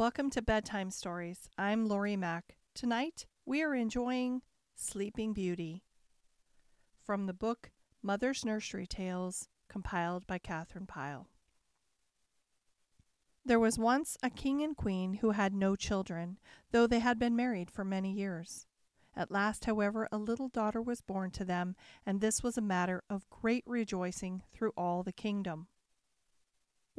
Welcome to Bedtime Stories. I'm Lori Mack. Tonight we are enjoying Sleeping Beauty from the book Mother's Nursery Tales, compiled by Katherine Pyle. There was once a king and queen who had no children, though they had been married for many years. At last, however, a little daughter was born to them, and this was a matter of great rejoicing through all the kingdom.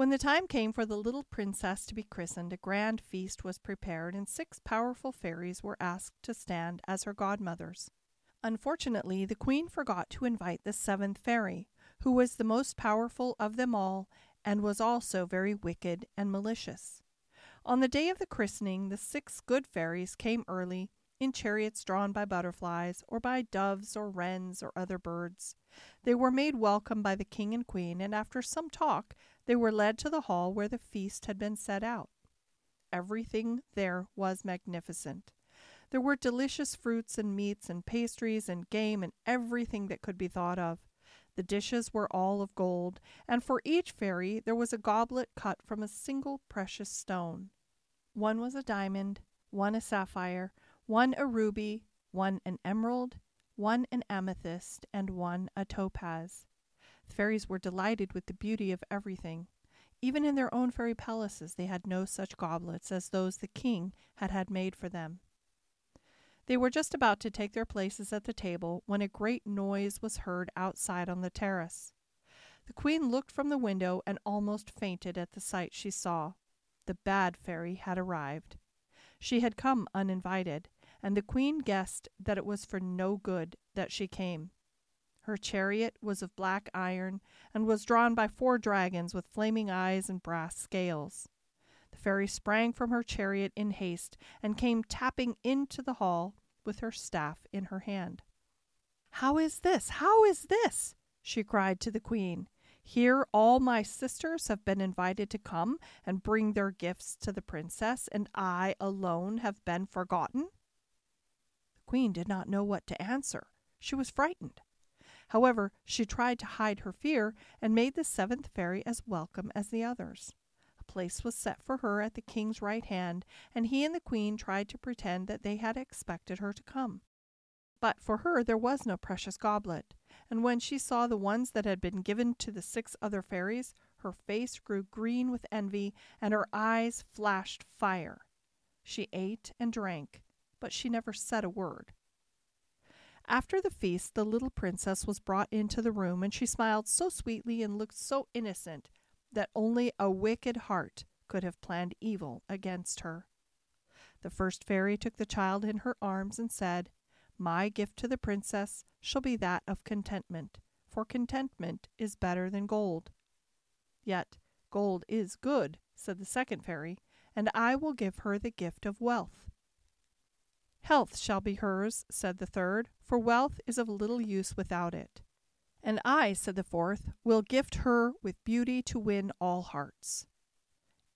When the time came for the little princess to be christened, a grand feast was prepared, and six powerful fairies were asked to stand as her godmothers. Unfortunately, the queen forgot to invite the seventh fairy, who was the most powerful of them all and was also very wicked and malicious. On the day of the christening, the six good fairies came early in chariots drawn by butterflies, or by doves or wrens or other birds. They were made welcome by the king and queen, and after some talk, they were led to the hall where the feast had been set out. Everything there was magnificent. There were delicious fruits and meats and pastries and game and everything that could be thought of. The dishes were all of gold, and for each fairy there was a goblet cut from a single precious stone. One was a diamond, one a sapphire, one a ruby, one an emerald, one an amethyst, and one a topaz. The fairies were delighted with the beauty of everything. Even in their own fairy palaces they had no such goblets as those the king had had made for them. They were just about to take their places at the table when a great noise was heard outside on the terrace. The queen looked from the window and almost fainted at the sight she saw. The bad fairy had arrived. She had come uninvited, and the queen guessed that it was for no good that she came. Her chariot was of black iron, and was drawn by four dragons with flaming eyes and brass scales. The fairy sprang from her chariot in haste, and came tapping into the hall with her staff in her hand. How is this? How is this? she cried to the queen. Here all my sisters have been invited to come and bring their gifts to the princess, and I alone have been forgotten The queen did not know what to answer. She was frightened. However, she tried to hide her fear and made the seventh fairy as welcome as the others. A place was set for her at the king's right hand, and he and the queen tried to pretend that they had expected her to come. But for her there was no precious goblet, and when she saw the ones that had been given to the six other fairies, her face grew green with envy, and her eyes flashed fire. She ate and drank, but she never said a word. After the feast, the little princess was brought into the room, and she smiled so sweetly and looked so innocent that only a wicked heart could have planned evil against her. The first fairy took the child in her arms and said, My gift to the princess shall be that of contentment, for contentment is better than gold. Yet gold is good, said the second fairy, and I will give her the gift of wealth. Health shall be hers, said the third, for wealth is of little use without it. And I, said the fourth, will gift her with beauty to win all hearts.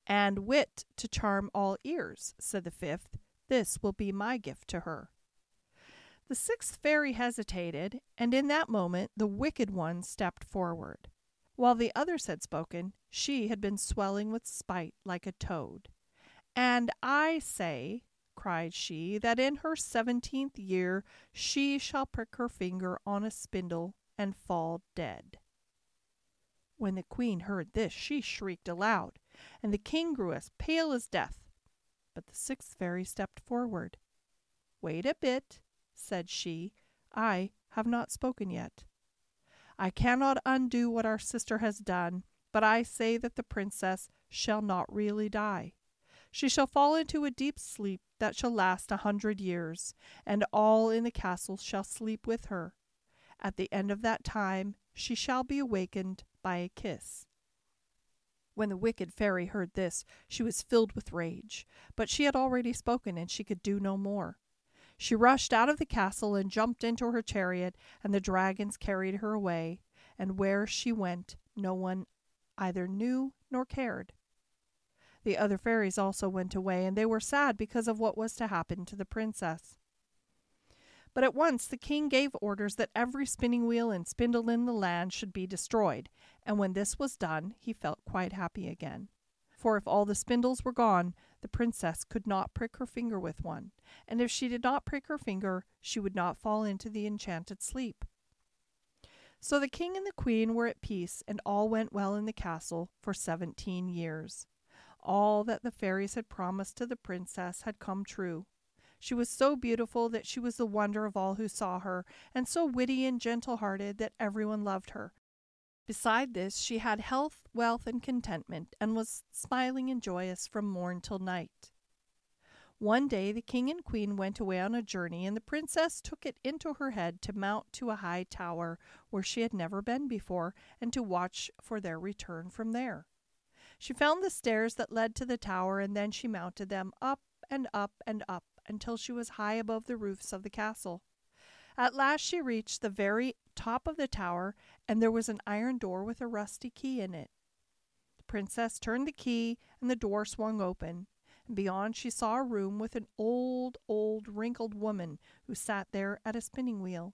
And wit to charm all ears, said the fifth. This will be my gift to her. The sixth fairy hesitated, and in that moment the wicked one stepped forward. While the others had spoken, she had been swelling with spite like a toad. And I say, cried she, that in her seventeenth year she shall prick her finger on a spindle and fall dead. When the queen heard this, she shrieked aloud, and the king grew as pale as death. But the sixth fairy stepped forward. Wait a bit, said she. I have not spoken yet. I cannot undo what our sister has done, but I say that the princess shall not really die. She shall fall into a deep sleep that shall last a hundred years, and all in the castle shall sleep with her. At the end of that time she shall be awakened by a kiss. When the wicked fairy heard this, she was filled with rage, but she had already spoken, and she could do no more. She rushed out of the castle and jumped into her chariot, and the dragons carried her away, and where she went no one either knew nor cared. The other fairies also went away, and they were sad because of what was to happen to the princess. But at once the king gave orders that every spinning wheel and spindle in the land should be destroyed, and when this was done he felt quite happy again. for if all the spindles were gone, the princess could not prick her finger with one, and if she did not prick her finger, she would not fall into the enchanted sleep. So the king and the queen were at peace, and all went well in the castle for seventeen years. All that the fairies had promised to the princess had come true. She was so beautiful that she was the wonder of all who saw her, and so witty and gentle hearted that everyone loved her. Beside this, she had health, wealth, and contentment, and was smiling and joyous from morn till night. One day the king and queen went away on a journey, and the princess took it into her head to mount to a high tower where she had never been before, and to watch for their return from there. She found the stairs that led to the tower, and then she mounted them up and up and up until she was high above the roofs of the castle. At last she reached the very top of the tower, and there was an iron door with a rusty key in it. The princess turned the key, and the door swung open. And beyond she saw a room with an old, old, wrinkled woman who sat there at a spinning wheel.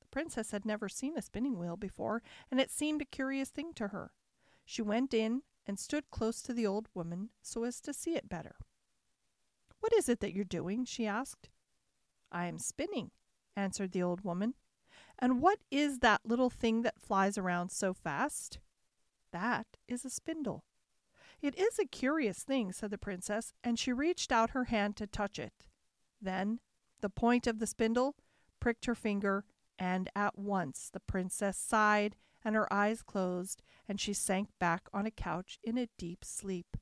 The princess had never seen a spinning wheel before, and it seemed a curious thing to her. She went in and stood close to the old woman so as to see it better. What is it that you're doing? she asked. I am spinning, answered the old woman. And what is that little thing that flies around so fast? That is a spindle. It is a curious thing, said the princess, and she reached out her hand to touch it. Then the point of the spindle pricked her finger, and at once the princess sighed and her eyes closed, and she sank back on a couch in a deep sleep.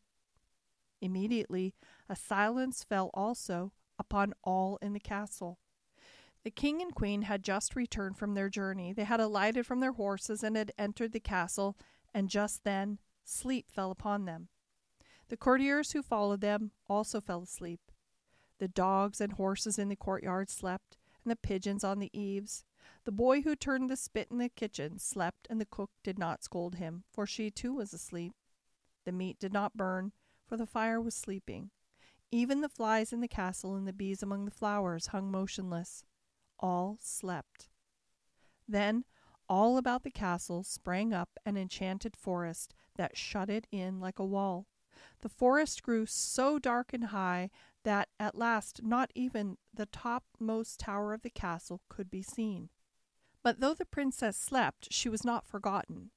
Immediately a silence fell also upon all in the castle. The king and queen had just returned from their journey. They had alighted from their horses and had entered the castle, and just then sleep fell upon them. The courtiers who followed them also fell asleep. The dogs and horses in the courtyard slept, and the pigeons on the eaves. The boy who turned the spit in the kitchen slept, and the cook did not scold him, for she too was asleep. The meat did not burn, for the fire was sleeping. Even the flies in the castle and the bees among the flowers hung motionless. All slept. Then all about the castle sprang up an enchanted forest that shut it in like a wall. The forest grew so dark and high that at last not even the topmost tower of the castle could be seen. But though the princess slept, she was not forgotten.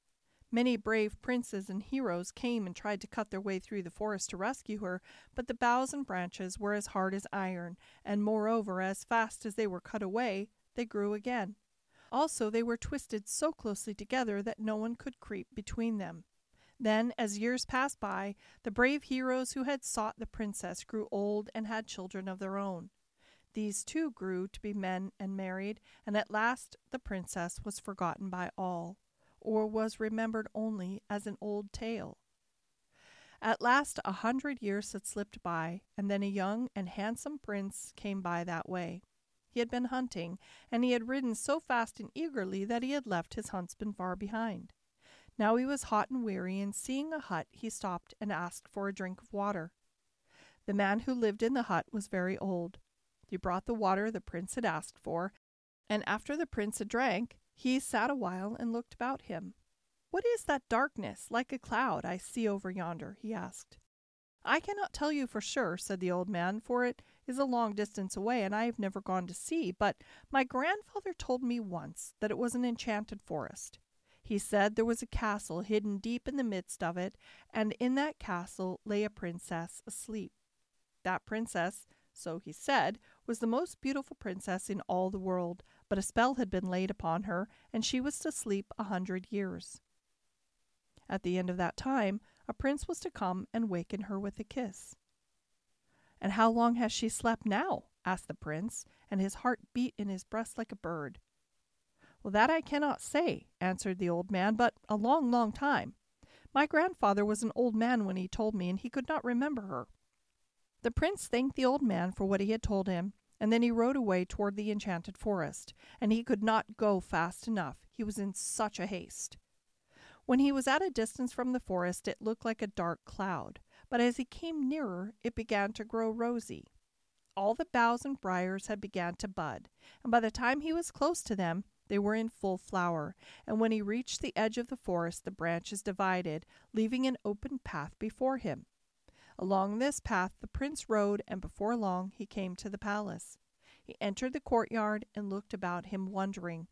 Many brave princes and heroes came and tried to cut their way through the forest to rescue her, but the boughs and branches were as hard as iron, and moreover, as fast as they were cut away, they grew again. Also, they were twisted so closely together that no one could creep between them. Then, as years passed by, the brave heroes who had sought the princess grew old and had children of their own. These too grew to be men and married, and at last the princess was forgotten by all or was remembered only as an old tale. At last a hundred years had slipped by, and then a young and handsome prince came by that way. He had been hunting, and he had ridden so fast and eagerly that he had left his huntsman far behind. Now he was hot and weary, and seeing a hut, he stopped and asked for a drink of water. The man who lived in the hut was very old. He brought the water the prince had asked for, and after the prince had drank, he sat a while and looked about him. What is that darkness, like a cloud, I see over yonder? he asked. I cannot tell you for sure, said the old man, for it is a long distance away, and I have never gone to see, but my grandfather told me once that it was an enchanted forest. He said there was a castle hidden deep in the midst of it, and in that castle lay a princess asleep. That princess, so he said, was the most beautiful princess in all the world, but a spell had been laid upon her, and she was to sleep a hundred years. At the end of that time, a prince was to come and waken her with a kiss. And how long has she slept now? asked the prince, and his heart beat in his breast like a bird. Well, that I cannot say, answered the old man, but a long, long time. My grandfather was an old man when he told me, and he could not remember her. The prince thanked the old man for what he had told him, and then he rode away toward the enchanted forest, and he could not go fast enough, he was in such a haste. When he was at a distance from the forest, it looked like a dark cloud, but as he came nearer, it began to grow rosy. All the boughs and briars had begun to bud, and by the time he was close to them, They were in full flower, and when he reached the edge of the forest, the branches divided, leaving an open path before him. Along this path the prince rode, and before long he came to the palace. He entered the courtyard and looked about him, wondering.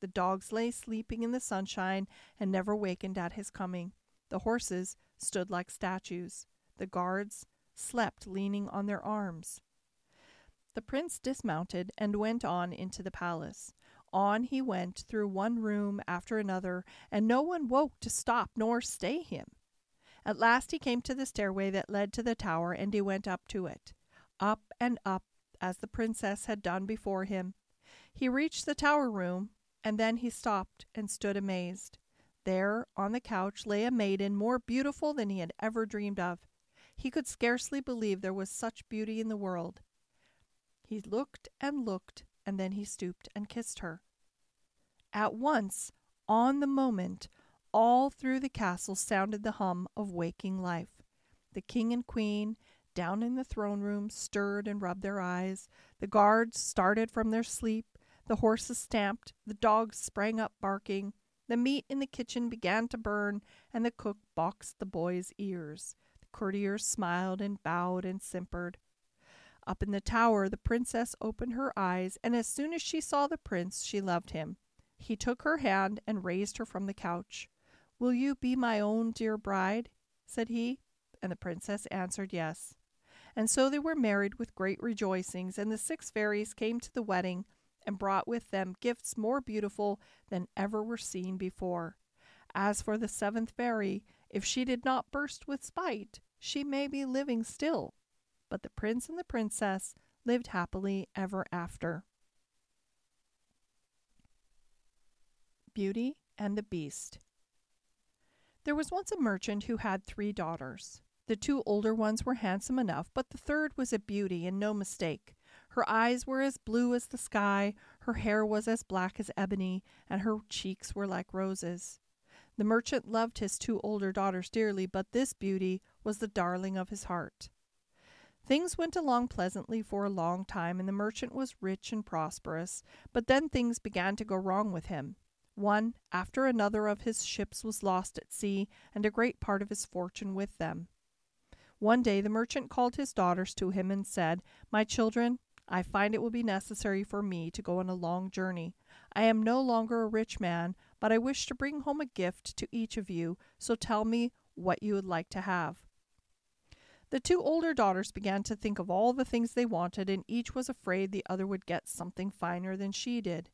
The dogs lay sleeping in the sunshine and never wakened at his coming. The horses stood like statues. The guards slept leaning on their arms. The prince dismounted and went on into the palace. On he went through one room after another, and no one woke to stop nor stay him. At last he came to the stairway that led to the tower, and he went up to it. Up and up, as the princess had done before him. He reached the tower room, and then he stopped and stood amazed. There, on the couch, lay a maiden more beautiful than he had ever dreamed of. He could scarcely believe there was such beauty in the world. He looked and looked, and then he stooped and kissed her. At once, on the moment, all through the castle sounded the hum of waking life. The king and queen, down in the throne room, stirred and rubbed their eyes. The guards started from their sleep. The horses stamped, the dogs sprang up barking, the meat in the kitchen began to burn, and the cook boxed the boys' ears. The courtiers smiled and bowed and simpered. Up in the tower, the princess opened her eyes, and as soon as she saw the prince, she loved him. He took her hand and raised her from the couch. Will you be my own dear bride? said he, and the princess answered yes. And so they were married with great rejoicings, and the six fairies came to the wedding and brought with them gifts more beautiful than ever were seen before. As for the seventh fairy, if she did not burst with spite, she may be living still. But the prince and the princess lived happily ever after. Beauty and the Beast There was once a merchant who had three daughters. The two older ones were handsome enough, but the third was a beauty and no mistake. Her eyes were as blue as the sky, her hair was as black as ebony, and her cheeks were like roses. The merchant loved his two older daughters dearly, but this beauty was the darling of his heart. Things went along pleasantly for a long time, and the merchant was rich and prosperous, but then things began to go wrong with him. One after another of his ships was lost at sea, and a great part of his fortune with them. One day the merchant called his daughters to him and said, My children, I find it will be necessary for me to go on a long journey. I am no longer a rich man, but I wish to bring home a gift to each of you, so tell me what you would like to have. The two older daughters began to think of all the things they wanted, and each was afraid the other would get something finer than she did.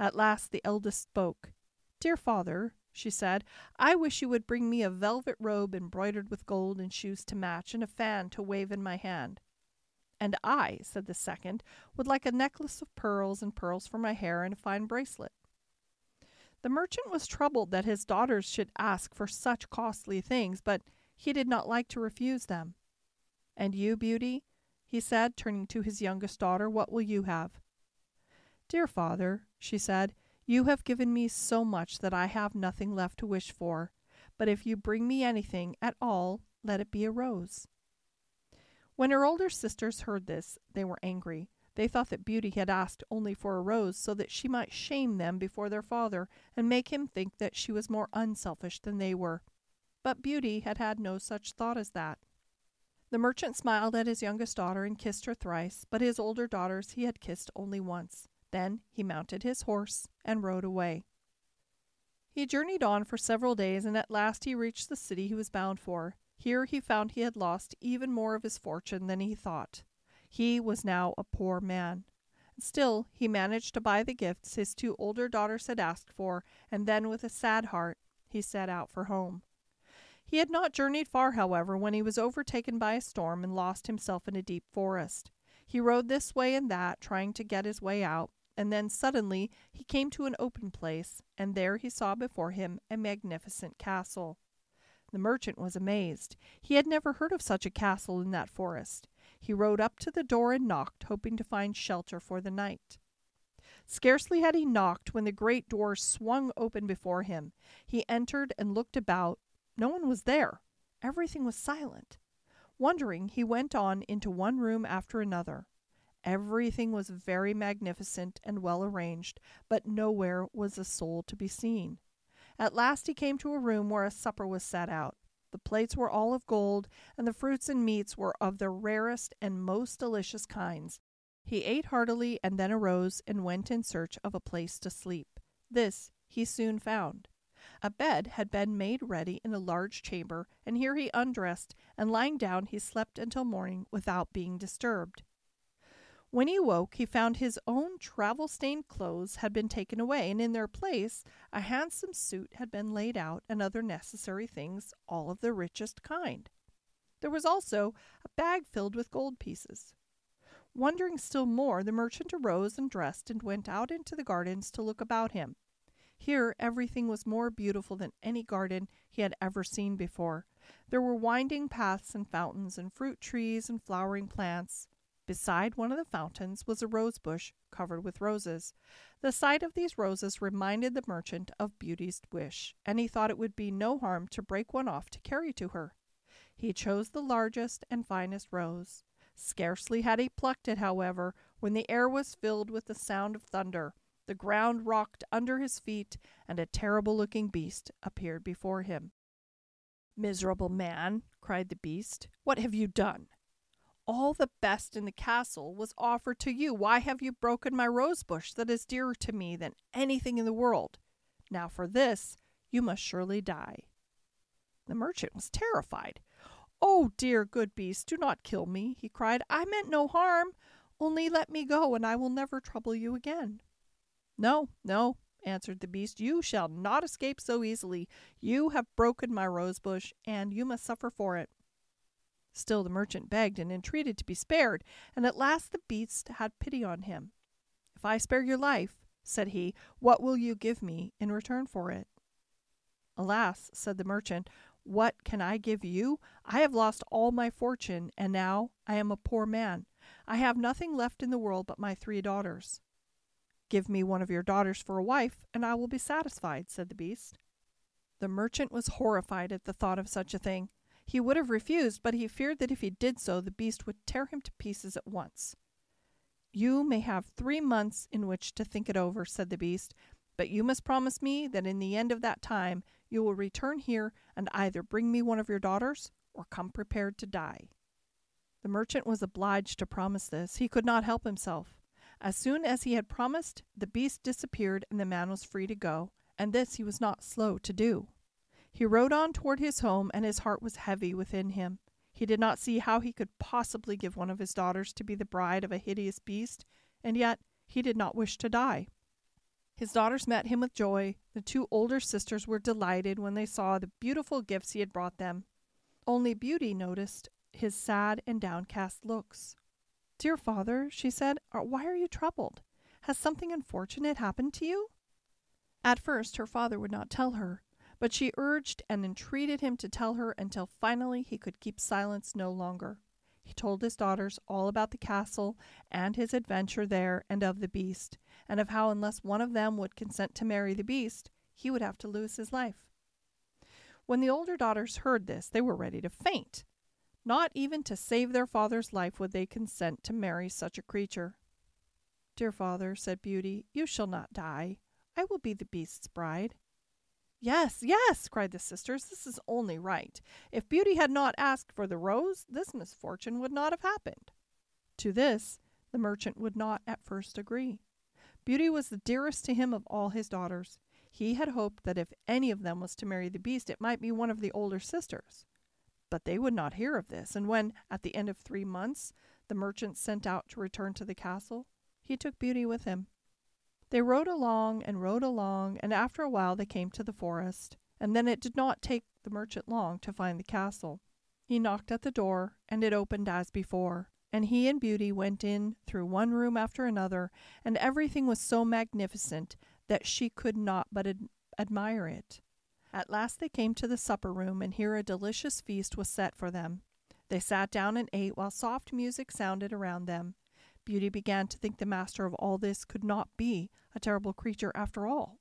At last the eldest spoke. Dear father, she said, I wish you would bring me a velvet robe embroidered with gold and shoes to match, and a fan to wave in my hand. And I, said the second, would like a necklace of pearls and pearls for my hair and a fine bracelet. The merchant was troubled that his daughters should ask for such costly things, but he did not like to refuse them. And you, Beauty, he said, turning to his youngest daughter, what will you have? Dear father, she said, you have given me so much that I have nothing left to wish for, but if you bring me anything at all, let it be a rose. When her older sisters heard this, they were angry. They thought that Beauty had asked only for a rose so that she might shame them before their father and make him think that she was more unselfish than they were. But Beauty had had no such thought as that. The merchant smiled at his youngest daughter and kissed her thrice, but his older daughters he had kissed only once. Then he mounted his horse and rode away. He journeyed on for several days, and at last he reached the city he was bound for. Here he found he had lost even more of his fortune than he thought. He was now a poor man. Still, he managed to buy the gifts his two older daughters had asked for, and then, with a sad heart, he set out for home. He had not journeyed far, however, when he was overtaken by a storm and lost himself in a deep forest. He rode this way and that, trying to get his way out, and then suddenly he came to an open place, and there he saw before him a magnificent castle. The merchant was amazed. He had never heard of such a castle in that forest. He rode up to the door and knocked, hoping to find shelter for the night. Scarcely had he knocked when the great door swung open before him. He entered and looked about. No one was there. Everything was silent. Wondering, he went on into one room after another. Everything was very magnificent and well arranged, but nowhere was a soul to be seen. At last he came to a room where a supper was set out. The plates were all of gold, and the fruits and meats were of the rarest and most delicious kinds. He ate heartily and then arose and went in search of a place to sleep. This he soon found. A bed had been made ready in a large chamber, and here he undressed, and lying down he slept until morning without being disturbed. When he woke, he found his own travel stained clothes had been taken away, and in their place a handsome suit had been laid out, and other necessary things, all of the richest kind. There was also a bag filled with gold pieces. Wondering still more, the merchant arose and dressed and went out into the gardens to look about him. Here everything was more beautiful than any garden he had ever seen before. There were winding paths and fountains and fruit trees and flowering plants. Beside one of the fountains was a rose bush covered with roses. The sight of these roses reminded the merchant of Beauty's wish, and he thought it would be no harm to break one off to carry to her. He chose the largest and finest rose. Scarcely had he plucked it, however, when the air was filled with the sound of thunder. The ground rocked under his feet, and a terrible looking beast appeared before him. Miserable man, cried the beast, what have you done? All the best in the castle was offered to you. Why have you broken my rose bush that is dearer to me than anything in the world? Now for this you must surely die. The merchant was terrified. Oh, dear good beast, do not kill me, he cried. I meant no harm. Only let me go, and I will never trouble you again. No, no, answered the beast. You shall not escape so easily. You have broken my rose bush, and you must suffer for it. Still the merchant begged and entreated to be spared, and at last the beast had pity on him. If I spare your life, said he, what will you give me in return for it? Alas, said the merchant, what can I give you? I have lost all my fortune, and now I am a poor man. I have nothing left in the world but my three daughters. Give me one of your daughters for a wife, and I will be satisfied, said the beast. The merchant was horrified at the thought of such a thing. He would have refused, but he feared that if he did so, the beast would tear him to pieces at once. You may have three months in which to think it over, said the beast, but you must promise me that in the end of that time you will return here and either bring me one of your daughters or come prepared to die. The merchant was obliged to promise this. He could not help himself. As soon as he had promised, the beast disappeared and the man was free to go, and this he was not slow to do. He rode on toward his home, and his heart was heavy within him. He did not see how he could possibly give one of his daughters to be the bride of a hideous beast, and yet he did not wish to die. His daughters met him with joy. The two older sisters were delighted when they saw the beautiful gifts he had brought them. Only Beauty noticed his sad and downcast looks. Dear father, she said, why are you troubled? Has something unfortunate happened to you? At first her father would not tell her, but she urged and entreated him to tell her until finally he could keep silence no longer. He told his daughters all about the castle and his adventure there and of the beast, and of how unless one of them would consent to marry the beast, he would have to lose his life. When the older daughters heard this, they were ready to faint. Not even to save their father's life would they consent to marry such a creature. Dear father, said Beauty, you shall not die. I will be the beast's bride. Yes, yes, cried the sisters, this is only right. If Beauty had not asked for the rose, this misfortune would not have happened. To this the merchant would not at first agree. Beauty was the dearest to him of all his daughters. He had hoped that if any of them was to marry the beast, it might be one of the older sisters. But they would not hear of this, and when, at the end of three months, the merchant sent out to return to the castle, he took Beauty with him. They rode along and rode along, and after a while they came to the forest, and then it did not take the merchant long to find the castle. He knocked at the door, and it opened as before, and he and Beauty went in through one room after another, and everything was so magnificent that she could not but ad- admire it. At last they came to the supper room, and here a delicious feast was set for them. They sat down and ate while soft music sounded around them. Beauty began to think the master of all this could not be a terrible creature after all.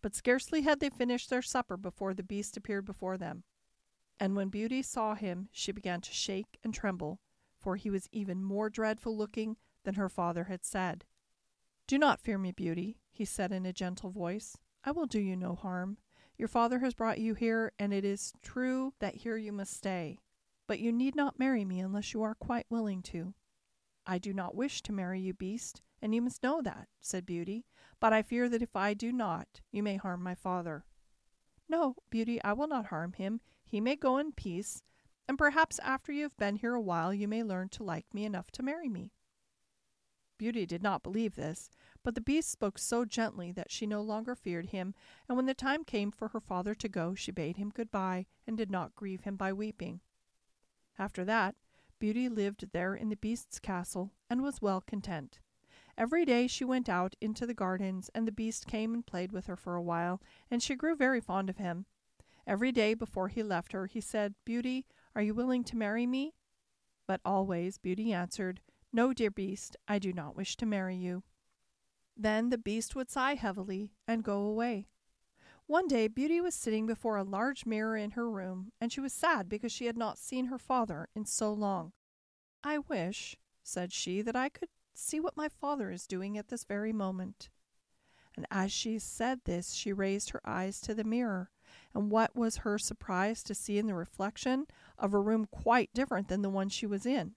But scarcely had they finished their supper before the beast appeared before them. And when Beauty saw him, she began to shake and tremble, for he was even more dreadful looking than her father had said. Do not fear me, Beauty, he said in a gentle voice. I will do you no harm. Your father has brought you here, and it is true that here you must stay. But you need not marry me unless you are quite willing to. I do not wish to marry you, Beast, and you must know that, said Beauty. But I fear that if I do not, you may harm my father. No, Beauty, I will not harm him. He may go in peace, and perhaps after you have been here a while you may learn to like me enough to marry me. Beauty did not believe this, but the Beast spoke so gently that she no longer feared him, and when the time came for her father to go, she bade him good bye and did not grieve him by weeping. After that, Beauty lived there in the Beast's castle and was well content. Every day she went out into the gardens, and the Beast came and played with her for a while, and she grew very fond of him. Every day before he left her, he said, Beauty, are you willing to marry me? But always Beauty answered, No, dear Beast, I do not wish to marry you. Then the Beast would sigh heavily and go away. One day Beauty was sitting before a large mirror in her room, and she was sad because she had not seen her father in so long. I wish, said she, that I could see what my father is doing at this very moment. And as she said this, she raised her eyes to the mirror, and what was her surprise to see in the reflection of a room quite different than the one she was in.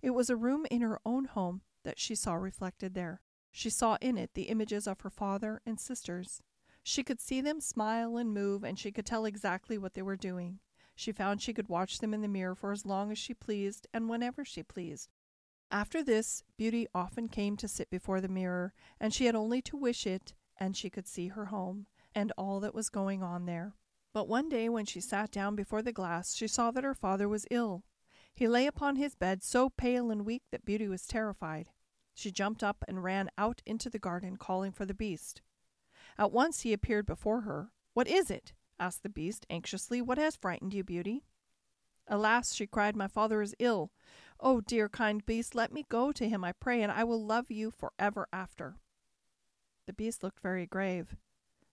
It was a room in her own home that she saw reflected there. She saw in it the images of her father and sisters. She could see them smile and move, and she could tell exactly what they were doing. She found she could watch them in the mirror for as long as she pleased and whenever she pleased. After this, Beauty often came to sit before the mirror, and she had only to wish it, and she could see her home, and all that was going on there. But one day when she sat down before the glass, she saw that her father was ill. He lay upon his bed so pale and weak that Beauty was terrified. She jumped up and ran out into the garden, calling for the beast. At once he appeared before her. What is it? asked the beast anxiously. What has frightened you, Beauty? Alas, she cried, my father is ill. Oh, dear kind beast, let me go to him, I pray, and I will love you for ever after. The beast looked very grave.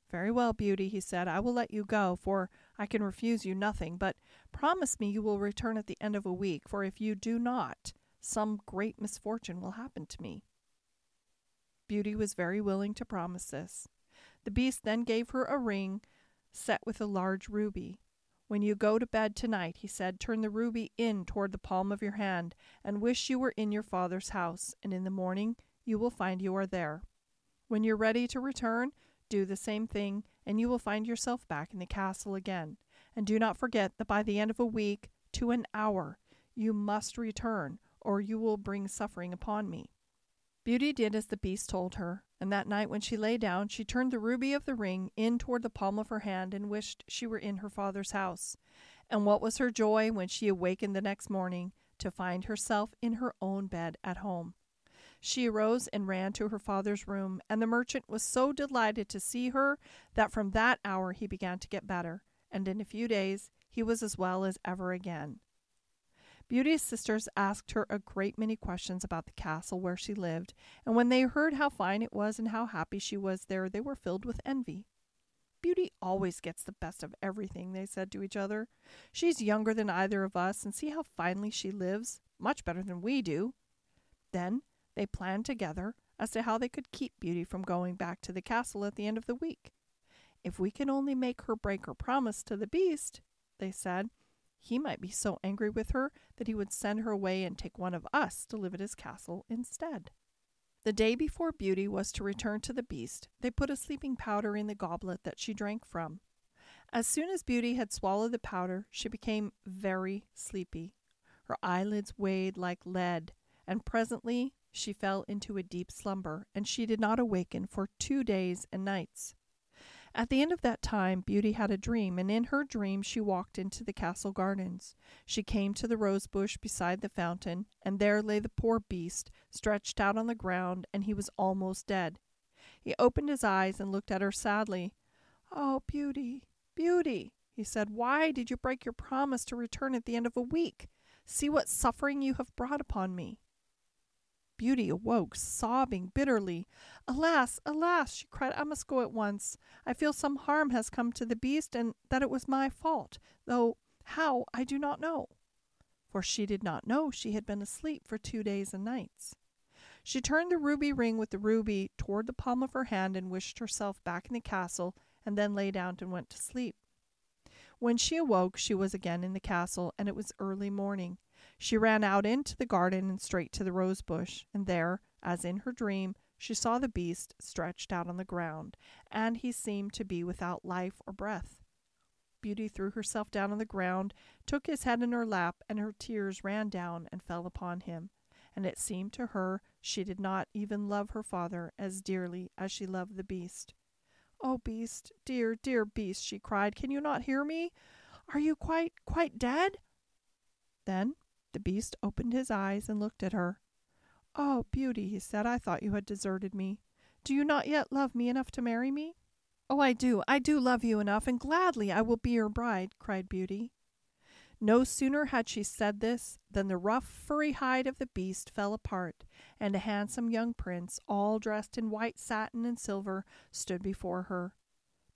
Very well, Beauty, he said, I will let you go, for I can refuse you nothing, but promise me you will return at the end of a week, for if you do not, some great misfortune will happen to me. Beauty was very willing to promise this. The beast then gave her a ring set with a large ruby. When you go to bed tonight, he said, turn the ruby in toward the palm of your hand, and wish you were in your father's house, and in the morning you will find you are there. When you're ready to return, do the same thing, and you will find yourself back in the castle again. And do not forget that by the end of a week to an hour you must return, or you will bring suffering upon me. Beauty did as the beast told her, and that night when she lay down, she turned the ruby of the ring in toward the palm of her hand and wished she were in her father's house. And what was her joy when she awakened the next morning to find herself in her own bed at home. She arose and ran to her father's room, and the merchant was so delighted to see her that from that hour he began to get better, and in a few days he was as well as ever again. Beauty's sisters asked her a great many questions about the castle where she lived, and when they heard how fine it was and how happy she was there, they were filled with envy. Beauty always gets the best of everything, they said to each other. She's younger than either of us, and see how finely she lives, much better than we do. Then they planned together as to how they could keep Beauty from going back to the castle at the end of the week. If we can only make her break her promise to the beast, they said, he might be so angry with her that he would send her away and take one of us to live at his castle instead. The day before Beauty was to return to the beast, they put a sleeping powder in the goblet that she drank from. As soon as Beauty had swallowed the powder, she became very sleepy. Her eyelids weighed like lead, and presently she fell into a deep slumber, and she did not awaken for two days and nights. At the end of that time, Beauty had a dream, and in her dream she walked into the castle gardens. She came to the rose bush beside the fountain, and there lay the poor beast, stretched out on the ground, and he was almost dead. He opened his eyes and looked at her sadly. Oh, Beauty, Beauty, he said, why did you break your promise to return at the end of a week? See what suffering you have brought upon me. Beauty awoke, sobbing bitterly. Alas, alas, she cried, I must go at once. I feel some harm has come to the beast, and that it was my fault, though how I do not know. For she did not know she had been asleep for two days and nights. She turned the ruby ring with the ruby toward the palm of her hand and wished herself back in the castle, and then lay down and went to sleep. When she awoke, she was again in the castle, and it was early morning. She ran out into the garden and straight to the rose bush, and there, as in her dream, she saw the beast stretched out on the ground, and he seemed to be without life or breath. Beauty threw herself down on the ground, took his head in her lap, and her tears ran down and fell upon him. And it seemed to her she did not even love her father as dearly as she loved the beast. Oh, beast, dear, dear beast, she cried, can you not hear me? Are you quite, quite dead? Then the beast opened his eyes and looked at her. Oh, Beauty, he said, I thought you had deserted me. Do you not yet love me enough to marry me? Oh, I do, I do love you enough, and gladly I will be your bride, cried Beauty. No sooner had she said this than the rough, furry hide of the beast fell apart, and a handsome young prince, all dressed in white satin and silver, stood before her.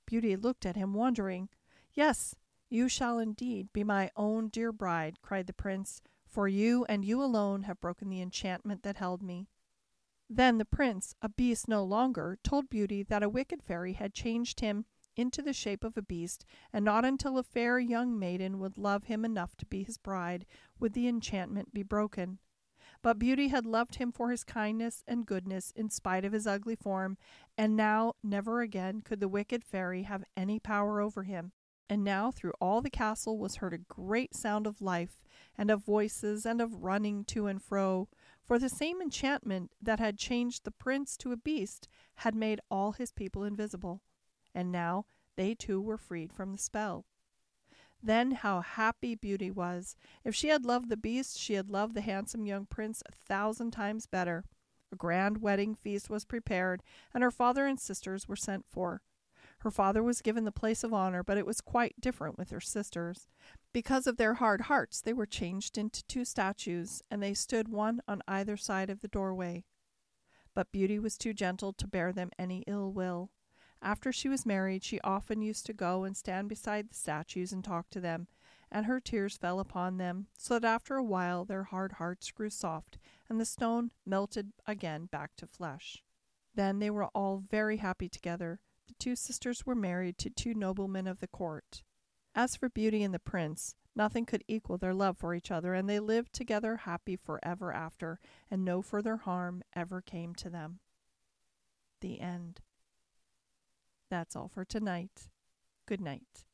Beauty looked at him, wondering. Yes, you shall indeed be my own dear bride, cried the prince, for you and you alone have broken the enchantment that held me. Then the prince, a beast no longer, told Beauty that a wicked fairy had changed him into the shape of a beast, and not until a fair young maiden would love him enough to be his bride would the enchantment be broken. But Beauty had loved him for his kindness and goodness in spite of his ugly form, and now never again could the wicked fairy have any power over him. And now through all the castle was heard a great sound of life, and of voices, and of running to and fro, for the same enchantment that had changed the prince to a beast had made all his people invisible, and now they too were freed from the spell. Then how happy Beauty was! If she had loved the beast, she had loved the handsome young prince a thousand times better. A grand wedding feast was prepared, and her father and sisters were sent for. Her father was given the place of honor, but it was quite different with her sisters. Because of their hard hearts, they were changed into two statues, and they stood one on either side of the doorway. But Beauty was too gentle to bear them any ill will. After she was married, she often used to go and stand beside the statues and talk to them, and her tears fell upon them, so that after a while their hard hearts grew soft, and the stone melted again back to flesh. Then they were all very happy together, the two sisters were married to two noblemen of the court. As for Beauty and the prince, nothing could equal their love for each other, and they lived together happy forever after, and no further harm ever came to them. The end. That's all for tonight. Good night.